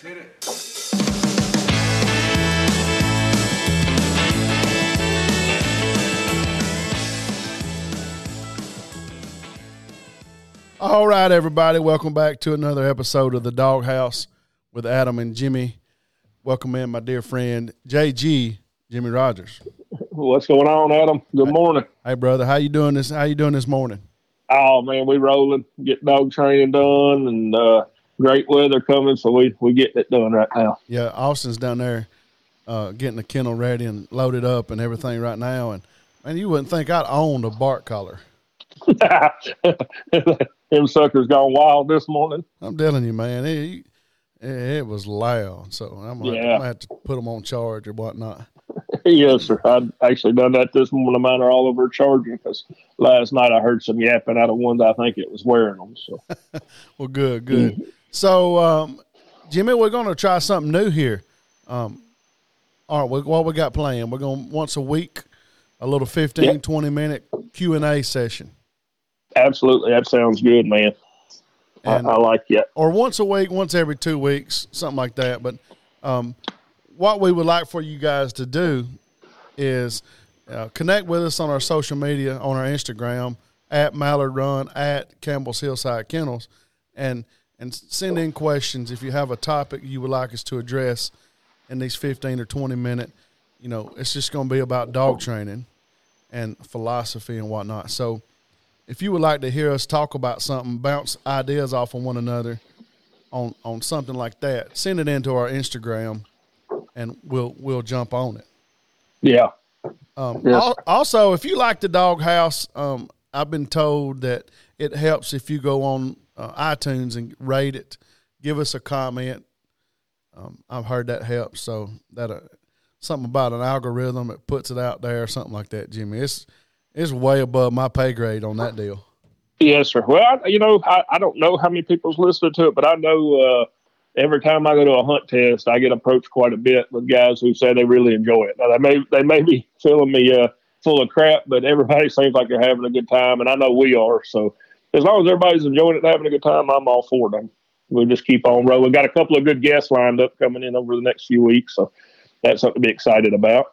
Let's hit it. All right, everybody, welcome back to another episode of the Doghouse with Adam and Jimmy. Welcome in my dear friend JG Jimmy Rogers. What's going on, Adam? Good morning. Hey, brother, how you doing this? How you doing this morning? Oh man, we rolling, get dog training done, and uh, great weather coming, so we we getting it done right now. Yeah, Austin's down there uh, getting the kennel ready and loaded up and everything right now. And man, you wouldn't think I'd owned a bark collar. Them suckers gone wild this morning. I'm telling you, man, it, it, it was loud. So I'm gonna, Yeah. I'm gonna have to put them on charge or whatnot. yes, sir. I'd actually done that this morning. Mine are all over charging because last night I heard some yapping out of ones. I think it was wearing them. So Well, good, good. So, um, Jimmy, we're going to try something new here. Um, all right, we- what we got planned? We're going once a week, a little 15, Yeah. 20 minute Q and A session, absolutely, that sounds good, man. I, I like it. or once a week, once every two weeks, something like that. But um, what we would like for you guys to do is uh, connect with us on our social media, on our Instagram at Mallard Run at Campbell's Hillside Kennels, and and send in questions if you have a topic you would like us to address in these fifteen or twenty minute. You know, it's just going to be about dog training and philosophy and whatnot. So, if you would like to hear us talk about something, bounce ideas off of one another on on something like that, send it into our Instagram, and we'll we'll jump on it. Yeah, Um, al- Also, if you like the doghouse, um, I've been told that it helps if you go on uh, iTunes and rate it, give us a comment. Um, I've heard that helps. So that uh, something about an algorithm that puts it out there, something like that, Jimmy. It's it's way above my pay grade on that deal. Yes, sir. Well, I, you know, I, I don't know how many people's listening to it, but I know uh, every time I go to a hunt test, I get approached quite a bit with guys who say they really enjoy it. Now, they may they may be feeling me uh, full of crap, but everybody seems like they're having a good time, and I know we are. So as long as everybody's enjoying it and having a good time, I'm all for them. We'll just keep on rolling. we Got a couple of good guests lined up coming in over the next few weeks, so that's something to be excited about.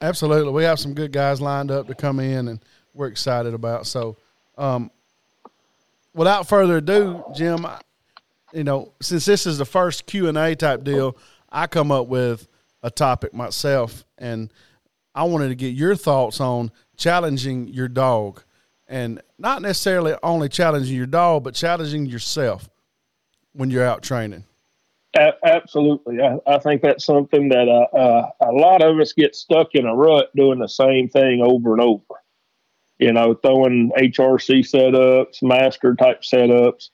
Absolutely, we have some good guys lined up to come in, and we're excited about. So, um, without further ado, Jim, you know, since this is the first Q and A type deal, I come up with a topic myself, and I wanted to get your thoughts on challenging your dog, and not necessarily only challenging your dog, but challenging yourself when you're out training. Absolutely. I, I think that's something that uh, uh, a lot of us get stuck in a rut doing the same thing over and over. You know, throwing HRC setups, master type setups,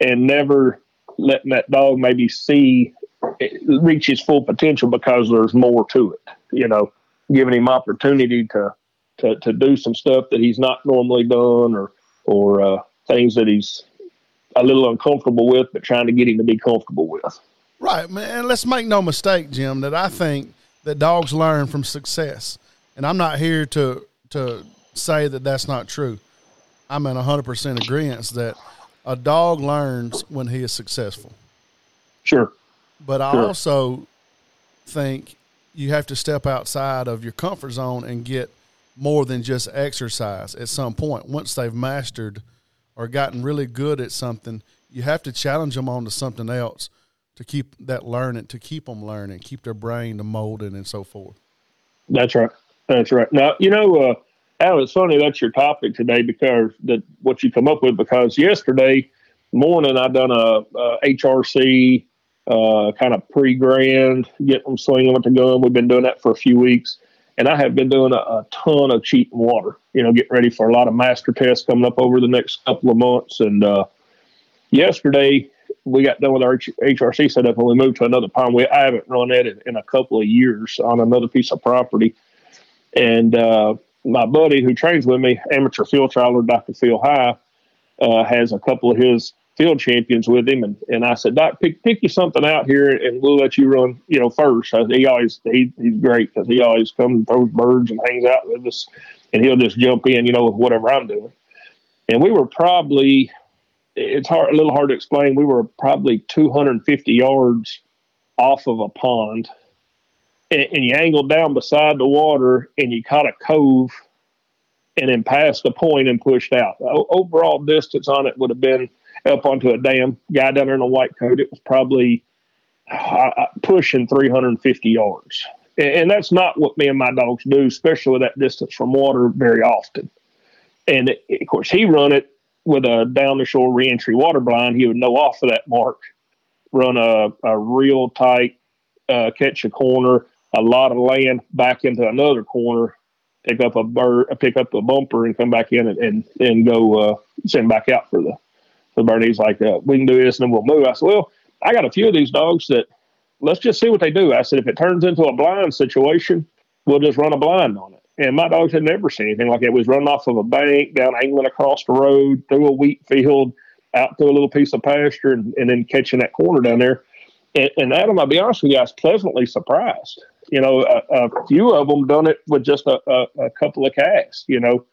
and never letting that dog maybe see it reach his full potential because there's more to it. You know, giving him opportunity to to, to do some stuff that he's not normally done or or uh, things that he's a little uncomfortable with, but trying to get him to be comfortable with. Right, man. Let's make no mistake, Jim, that I think that dogs learn from success, and I'm not here to to say that that's not true. I'm in 100 percent agreement that a dog learns when he is successful, Sure. but I Sure. also think you have to step outside of your comfort zone and get more than just exercise at some point. Once they've mastered or gotten really good at something, you have to challenge them on to something else to keep that learning, to keep them learning, keep their brain to molding and so forth. That's right. That's right. Now, you know, uh, Al, it's funny that's your topic today because that what you come up with. Because yesterday morning I done a, a HRC uh, kind of pre-grand, get them swinging with the gun. We've been doing that for a few weeks, and I have been doing a, a ton of cheating water. You know, getting ready for a lot of master tests coming up over the next couple of months. And uh, yesterday we got done with our HRC setup and we moved to another pond. We I haven't run that in, in a couple of years on another piece of property. And uh, my buddy who trains with me, amateur field trialer Dr. Phil High, uh, has a couple of his field champions with him, and, and I said, Doc, pick pick you something out here, and we'll let you run, you know, first. I, he always he, he's great because he always comes and throws birds and hangs out with us, and he'll just jump in, you know, with whatever I'm doing. And we were probably it's hard a little hard to explain. We were probably 250 yards off of a pond, and, and you angled down beside the water, and you caught a cove, and then passed the point and pushed out. The overall distance on it would have been up onto a dam. Guy down there in a white coat, it was probably uh, pushing 350 yards. And, and that's not what me and my dogs do, especially with that distance from water very often. And of course, he run it with a down the shore reentry water blind. He would know off of that mark, run a, a real tight, uh, catch a corner, a lot of land back into another corner, pick up a bird, pick up a bumper, and come back in and and, and go uh, send back out for the bird. He's like, uh, we can do this and then we'll move. I said, well, I got a few of these dogs that let's just see what they do. I said, if it turns into a blind situation, we'll just run a blind on it. And my dogs had never seen anything like it. it was running off of a bank, down angling across the road, through a wheat field, out to a little piece of pasture, and, and then catching that corner down there. And, and, Adam, I'll be honest with you, I was pleasantly surprised. You know, a, a few of them done it with just a, a, a couple of casts. You know,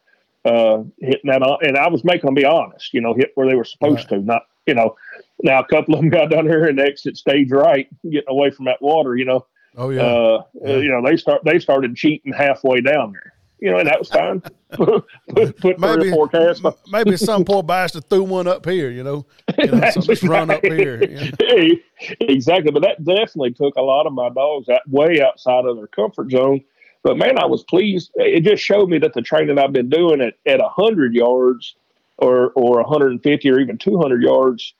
uh, hitting that on, and I was making them be honest. You know, hit where they were supposed right. to, not you know. Now a couple of them got down here and exit stage right, getting away from that water. You know, Oh yeah. Uh, yeah. You know, they start they started cheating halfway down there. You know, and that was fine. put, put maybe, four casts. maybe some poor bastard threw one up here. You know, you know just right. run up here. You know? exactly, but that definitely took a lot of my dogs that way outside of their comfort zone. But man, I was pleased. It just showed me that the training I've been doing at at hundred yards, or or 150 or even 200 yards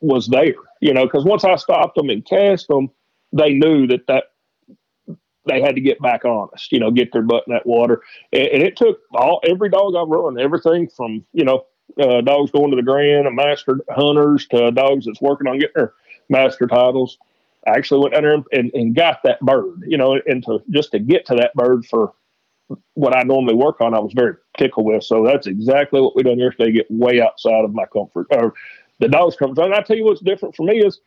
was there. You know, because once I stopped them and cast them, they knew that that they had to get back honest, you know, get their butt in that water. And, and it took all every dog I've run, everything from you know uh, dogs going to the grand, and master hunters to dogs that's working on getting their master titles. I actually went down there and, and got that bird, you know, and to just to get to that bird for what I normally work on, I was very tickled with. So that's exactly what we done yesterday. Get way outside of my comfort or the dog's comfort zone. And I tell you what's different for me is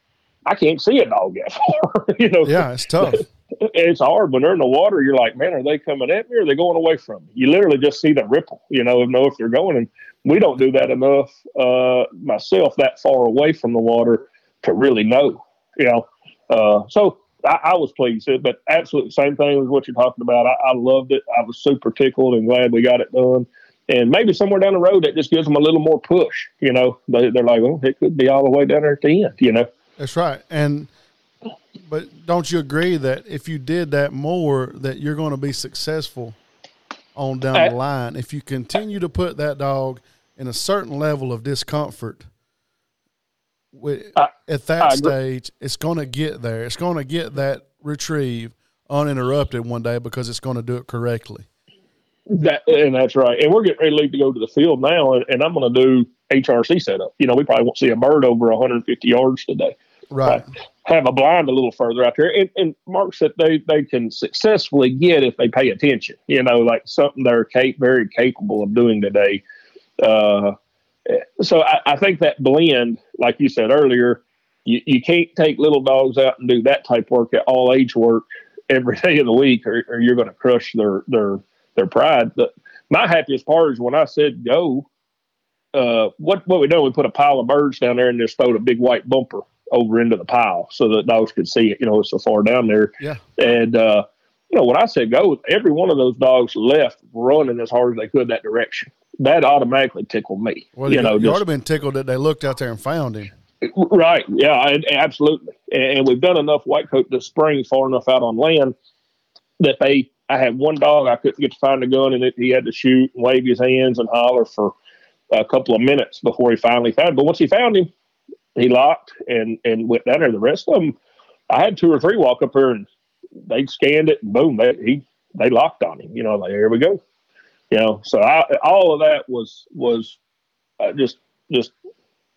I can't see a dog that far. you know, yeah, it's tough. it's hard when they're in the water. You're like, man, are they coming at me or are they going away from me? You literally just see the ripple, you know, know if they're going. And we don't do that enough uh, myself that far away from the water to really know, you know. Uh, so I, I, was pleased, but absolutely same thing as what you're talking about. I, I loved it. I was super tickled and glad we got it done and maybe somewhere down the road that just gives them a little more push. You know, they, are like, well, it could be all the way down there at the end. You know, that's right. And but don't you agree that if you did that more, that you're going to be successful on down the line? If you continue to put that dog in a certain level of discomfort at that stage, it's going to get there. It's going to get that retrieve uninterrupted one day because it's going to do it correctly. That and that's right. And we're getting ready to go to the field now, and, and I'm going to do HRC setup. You know, we probably won't see a bird over 150 yards today. Right. Have a blind a little further out there. And, and Mark said they, they can successfully get if they pay attention, you know, like something they're cap- very capable of doing today. Uh, so I, I, think that blend, like you said earlier, you, you can't take little dogs out and do that type work at all age work every day of the week, or, or you're going to crush their their their pride. But my happiest part is when I said go. Uh, what what we done? We put a pile of birds down there and just throwed a big white bumper over into the pile so that dogs could see it. You know, it's so far down there. Yeah. And uh, you know, when I said go, every one of those dogs left running as hard as they could that direction. That automatically tickled me. Well, you, know, you ought to have been tickled that they looked out there and found him. Right. Yeah. absolutely. And we've done enough white coat this spring far enough out on land that they. I had one dog I couldn't get to find a gun, and it, he had to shoot and wave his hands and holler for a couple of minutes before he finally found. Him. But once he found him, he locked and and went down there. The rest of them, I had two or three walk up here and they scanned it and boom, they he they locked on him. You know, like here we go. You know, so I, all of that was was uh, just just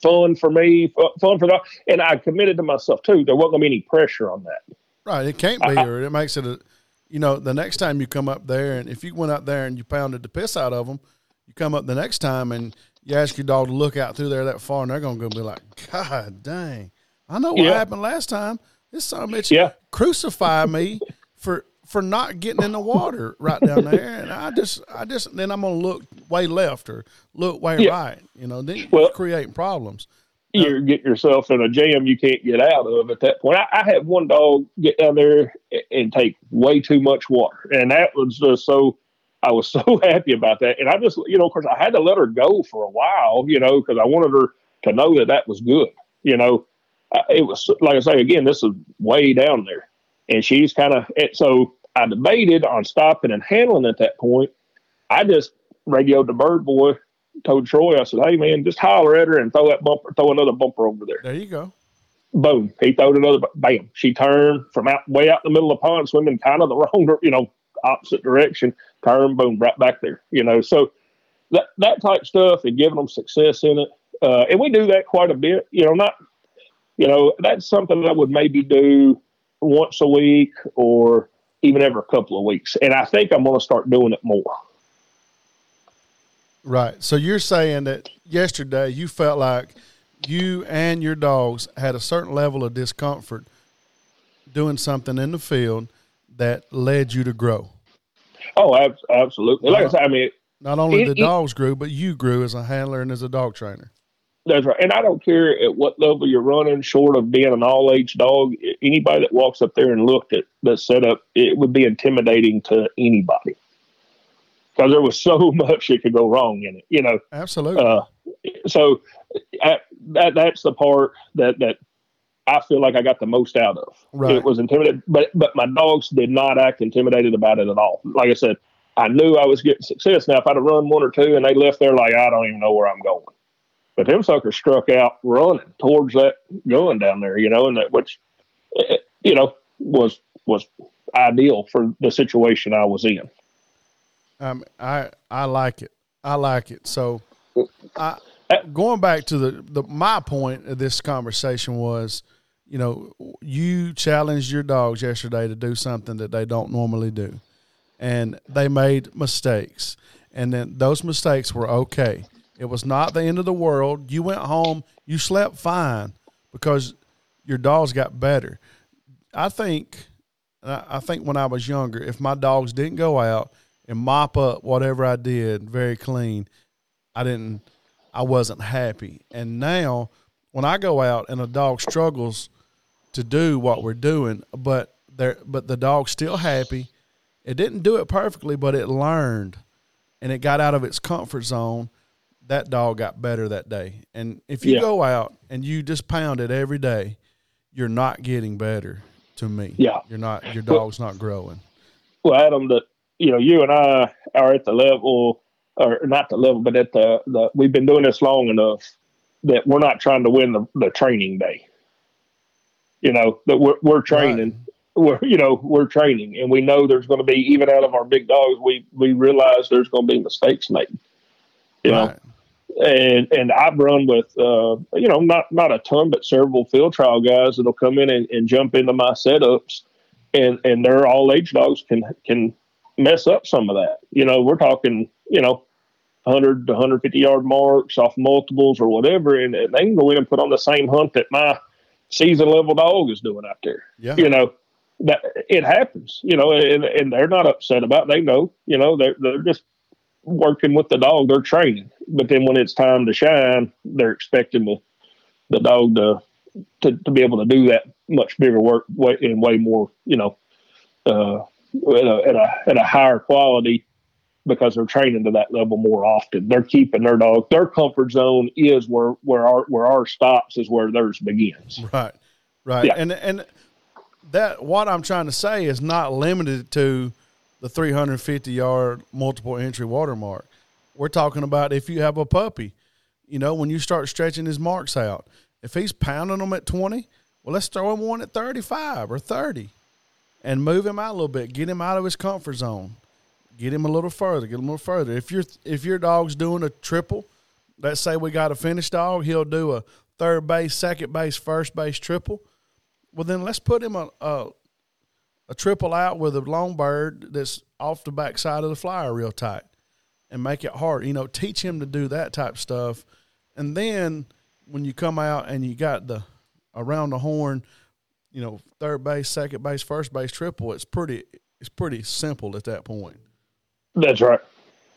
fun for me, fun for that, and I committed to myself too. There wasn't gonna be any pressure on that. Right, it can't be, I, or it makes it a. You know, the next time you come up there, and if you went up there and you pounded the piss out of them, you come up the next time and you ask your dog to look out through there that far, and they're going to go be like, God dang. I know what yeah. happened last time. This son of a bitch yeah. crucify me for for not getting in the water right down there, and I just I just then I'm gonna look way left or look way yeah. right, you know, then well, creating problems. you're uh, getting yourself in a jam you can't get out of at that point. I, I had one dog get down there and take way too much water, and that was just so. I was so happy about that, and I just, you know, of course, I had to let her go for a while, you know, because I wanted her to know that that was good. You know, uh, it was like I say again, this is way down there, and she's kind of so. I debated on stopping and handling at that point. I just radioed the bird boy told Troy, I said, "Hey man, just holler at her and throw that bumper, throw another bumper over there." There you go. Boom! He throwed another. Bam! She turned from out way out in the middle of the pond, swimming kind of the wrong, you know, opposite direction. Turn, boom, right back there. You know, so that that type stuff and giving them success in it, uh, and we do that quite a bit. You know, not, you know, that's something I would maybe do once a week or even every couple of weeks, and I think I'm going to start doing it more. Right. So you're saying that yesterday you felt like you and your dogs had a certain level of discomfort doing something in the field that led you to grow. Oh, absolutely. Like I said, I mean, not only it, the dogs it, grew, but you grew as a handler and as a dog trainer. That's right. And I don't care at what level you're running, short of being an all age dog. Anybody that walks up there and looked at the setup, it would be intimidating to anybody because there was so much that could go wrong in it. You know, absolutely. Uh, so I, that that's the part that that I feel like I got the most out of. Right. It was intimidated, but but my dogs did not act intimidated about it at all. Like I said, I knew I was getting success. Now, if I'd have run one or two and they left there like I don't even know where I'm going, but them suckers struck out running towards that gun down there. You know, and that which eh, you know was was ideal for the situation I was in. Um, I I like it. I like it. So, I going back to the, the my point of this conversation was, you know, you challenged your dogs yesterday to do something that they don't normally do, and they made mistakes, and then those mistakes were okay. It was not the end of the world. You went home, you slept fine because your dogs got better. I think, I think when I was younger, if my dogs didn't go out and mop up whatever I did very clean. I didn't I wasn't happy. And now when I go out and a dog struggles to do what we're doing, but there but the dog's still happy. It didn't do it perfectly, but it learned and it got out of its comfort zone. That dog got better that day. And if you yeah. go out and you just pound it every day, you're not getting better to me. Yeah. You're not your dog's not growing. Well, Adam, the you know, you and I are at the level, or not the level, but at the, the we've been doing this long enough that we're not trying to win the, the training day. You know, that we're, we're training. Right. We're, you know, we're training and we know there's going to be, even out of our big dogs, we, we realize there's going to be mistakes made, you right. know, and, and I've run with, uh, you know, not, not a ton, but several field trial guys that'll come in and, and jump into my setups and, and they're all age dogs can, can mess up some of that. You know, we're talking, you know, 100 to 150 yard marks off multiples or whatever, and, and, they can go in and put on the same hunt that my season level dog is doing out there. Yeah. You know, that it happens, you know, and, and they're not upset about it. They know, you know, they're, they're just working with the dog, they're training. But then when it's time to shine, they're expecting the, the dog to, to, to be able to do that much bigger work way, and way more, you know, uh, at a, at a, at a higher quality because they're training to that level more often. They're keeping their dog. Their comfort zone is where where our where our stops is where theirs begins. Right, right. Yeah. And and that what I'm trying to say is not limited to the 350 yard multiple entry watermark. We're talking about if you have a puppy, you know, when you start stretching his marks out. If he's pounding them at 20, well, let's throw him one at 35 or 30 and move him out a little bit. Get him out of his comfort zone. Get him a little further. Get him a little further. If your if your dog's doing a triple, let's say we got a finished dog, he'll do a third base, second base, first base triple. Well, then let's put him a a, a triple out with a long bird that's off the back side of the flyer real tight, and make it hard. You know, teach him to do that type stuff, and then when you come out and you got the around the horn you know, third base, second base, first base, triple, it's pretty it's pretty simple at that point. That's right.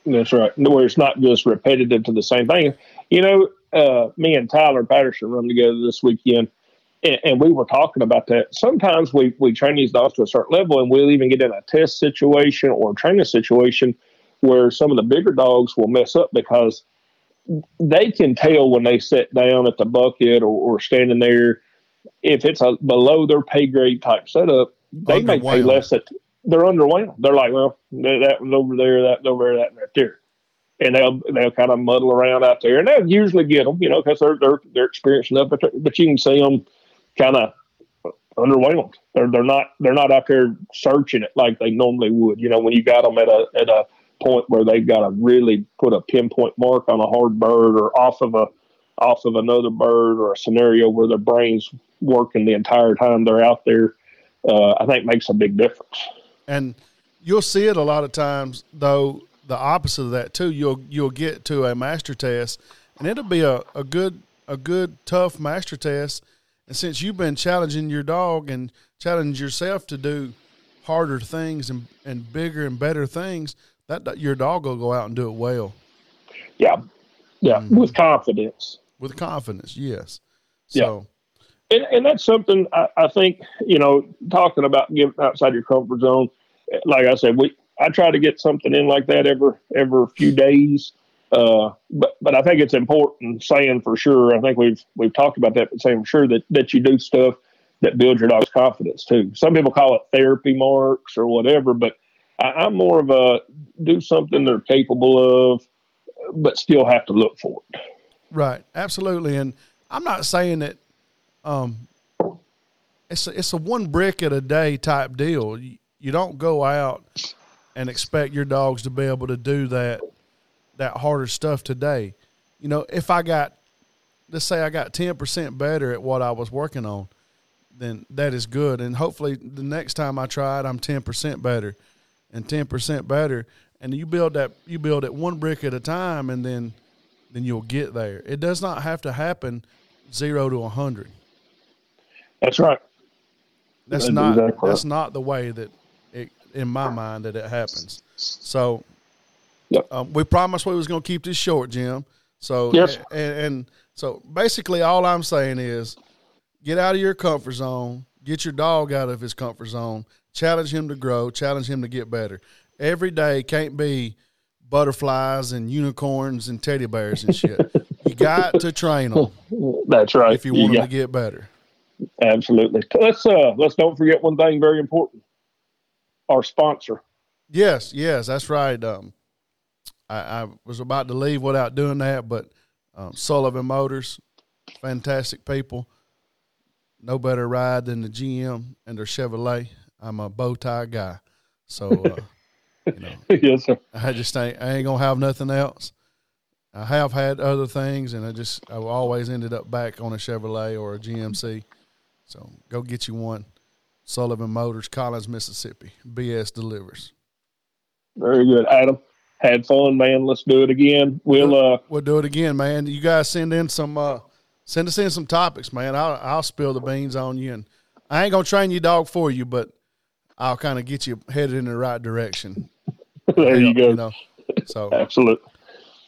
That's right. Where it's not just repetitive to the same thing. You know, uh, me and Tyler Patterson run together this weekend, and, and, we were talking about that. Sometimes we we train these dogs to a certain level, and we'll even get in a test situation or a training situation where some of the bigger dogs will mess up because they can tell when they sit down at the bucket or, or standing there if it's a below their pay grade type setup, they may pay less. At, they're underwhelmed. They're like, well, that was over there, that over there, that right there, and they'll they'll kind of muddle around out there, and they'll usually get them, you know, because they're they're they're experienced enough. But but you can see them kind of underwhelmed. They're they're not they're not out there searching it like they normally would. You know, when you got them at a at a point where they've got to really put a pinpoint mark on a hard bird or off of a off of another bird or a scenario where their brains working the entire time they're out there, uh, I think makes a big difference. And you'll see it a lot of times, though. The opposite of that too. You'll you'll get to a master test, and it'll be a, a good a good tough master test. And since you've been challenging your dog and challenging yourself to do harder things and, and bigger and better things, that your dog will go out and do it well. Yeah, yeah, mm-hmm. with confidence. With confidence, yes. So, yeah. and and that's something I, I think you know talking about getting outside your comfort zone. Like I said, we I try to get something in like that every every few days. Uh, but but I think it's important saying for sure. I think we've we've talked about that, but saying for sure that that you do stuff that builds your dog's confidence too. Some people call it therapy marks or whatever, but I, am more of a do something they're capable of, but still have to look for it. Right, absolutely. And I'm not saying that um, it's a, it's a one brick at a day type deal. You, you don't go out and expect your dogs to be able to do that that harder stuff today. You know, if I got let's say I got 10% better at what I was working on, then that is good. And hopefully the next time I try it, I'm 10% better and 10% better. And you build that, you build it one brick at a time and then, then you'll get there. It does not have to happen zero to a hundred. That's right. That's, that's not, exactly that's not the way that it, in my mind that it happens. So yep. um, we promised we was going to keep this short, Jim. So, yes. and, and so basically all I'm saying is get out of your comfort zone, get your dog out of his comfort zone, challenge him to grow, challenge him to get better. Every day can't be butterflies and unicorns and teddy bears and shit. you got to train them. That's right. If you want you them to get better. Absolutely. Let's uh let's don't forget one thing very important. Our sponsor. Yes, yes, that's right. Um, I, I was about to leave without doing that, but um, Sullivan Motors, fantastic people. No better ride than the GM and their Chevrolet. I'm a bow tie guy, so uh, you know. yes, sir. I just ain't I ain't gonna have nothing else. I have had other things, and I just I always ended up back on a Chevrolet or a GMC. So go get you one. Sullivan Motors, Collins, Mississippi. BS delivers. Very good, Adam. Had fun, man. Let's do it again. We'll uh we'll do it again, man. You guys send in some uh send us in some topics, man. I'll I'll spill the beans on you, and I ain't gonna train you dog for you, but I'll kind of get you headed in the right direction. there you go. You know? So absolutely.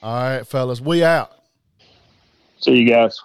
All right, fellas, we out. See you guys.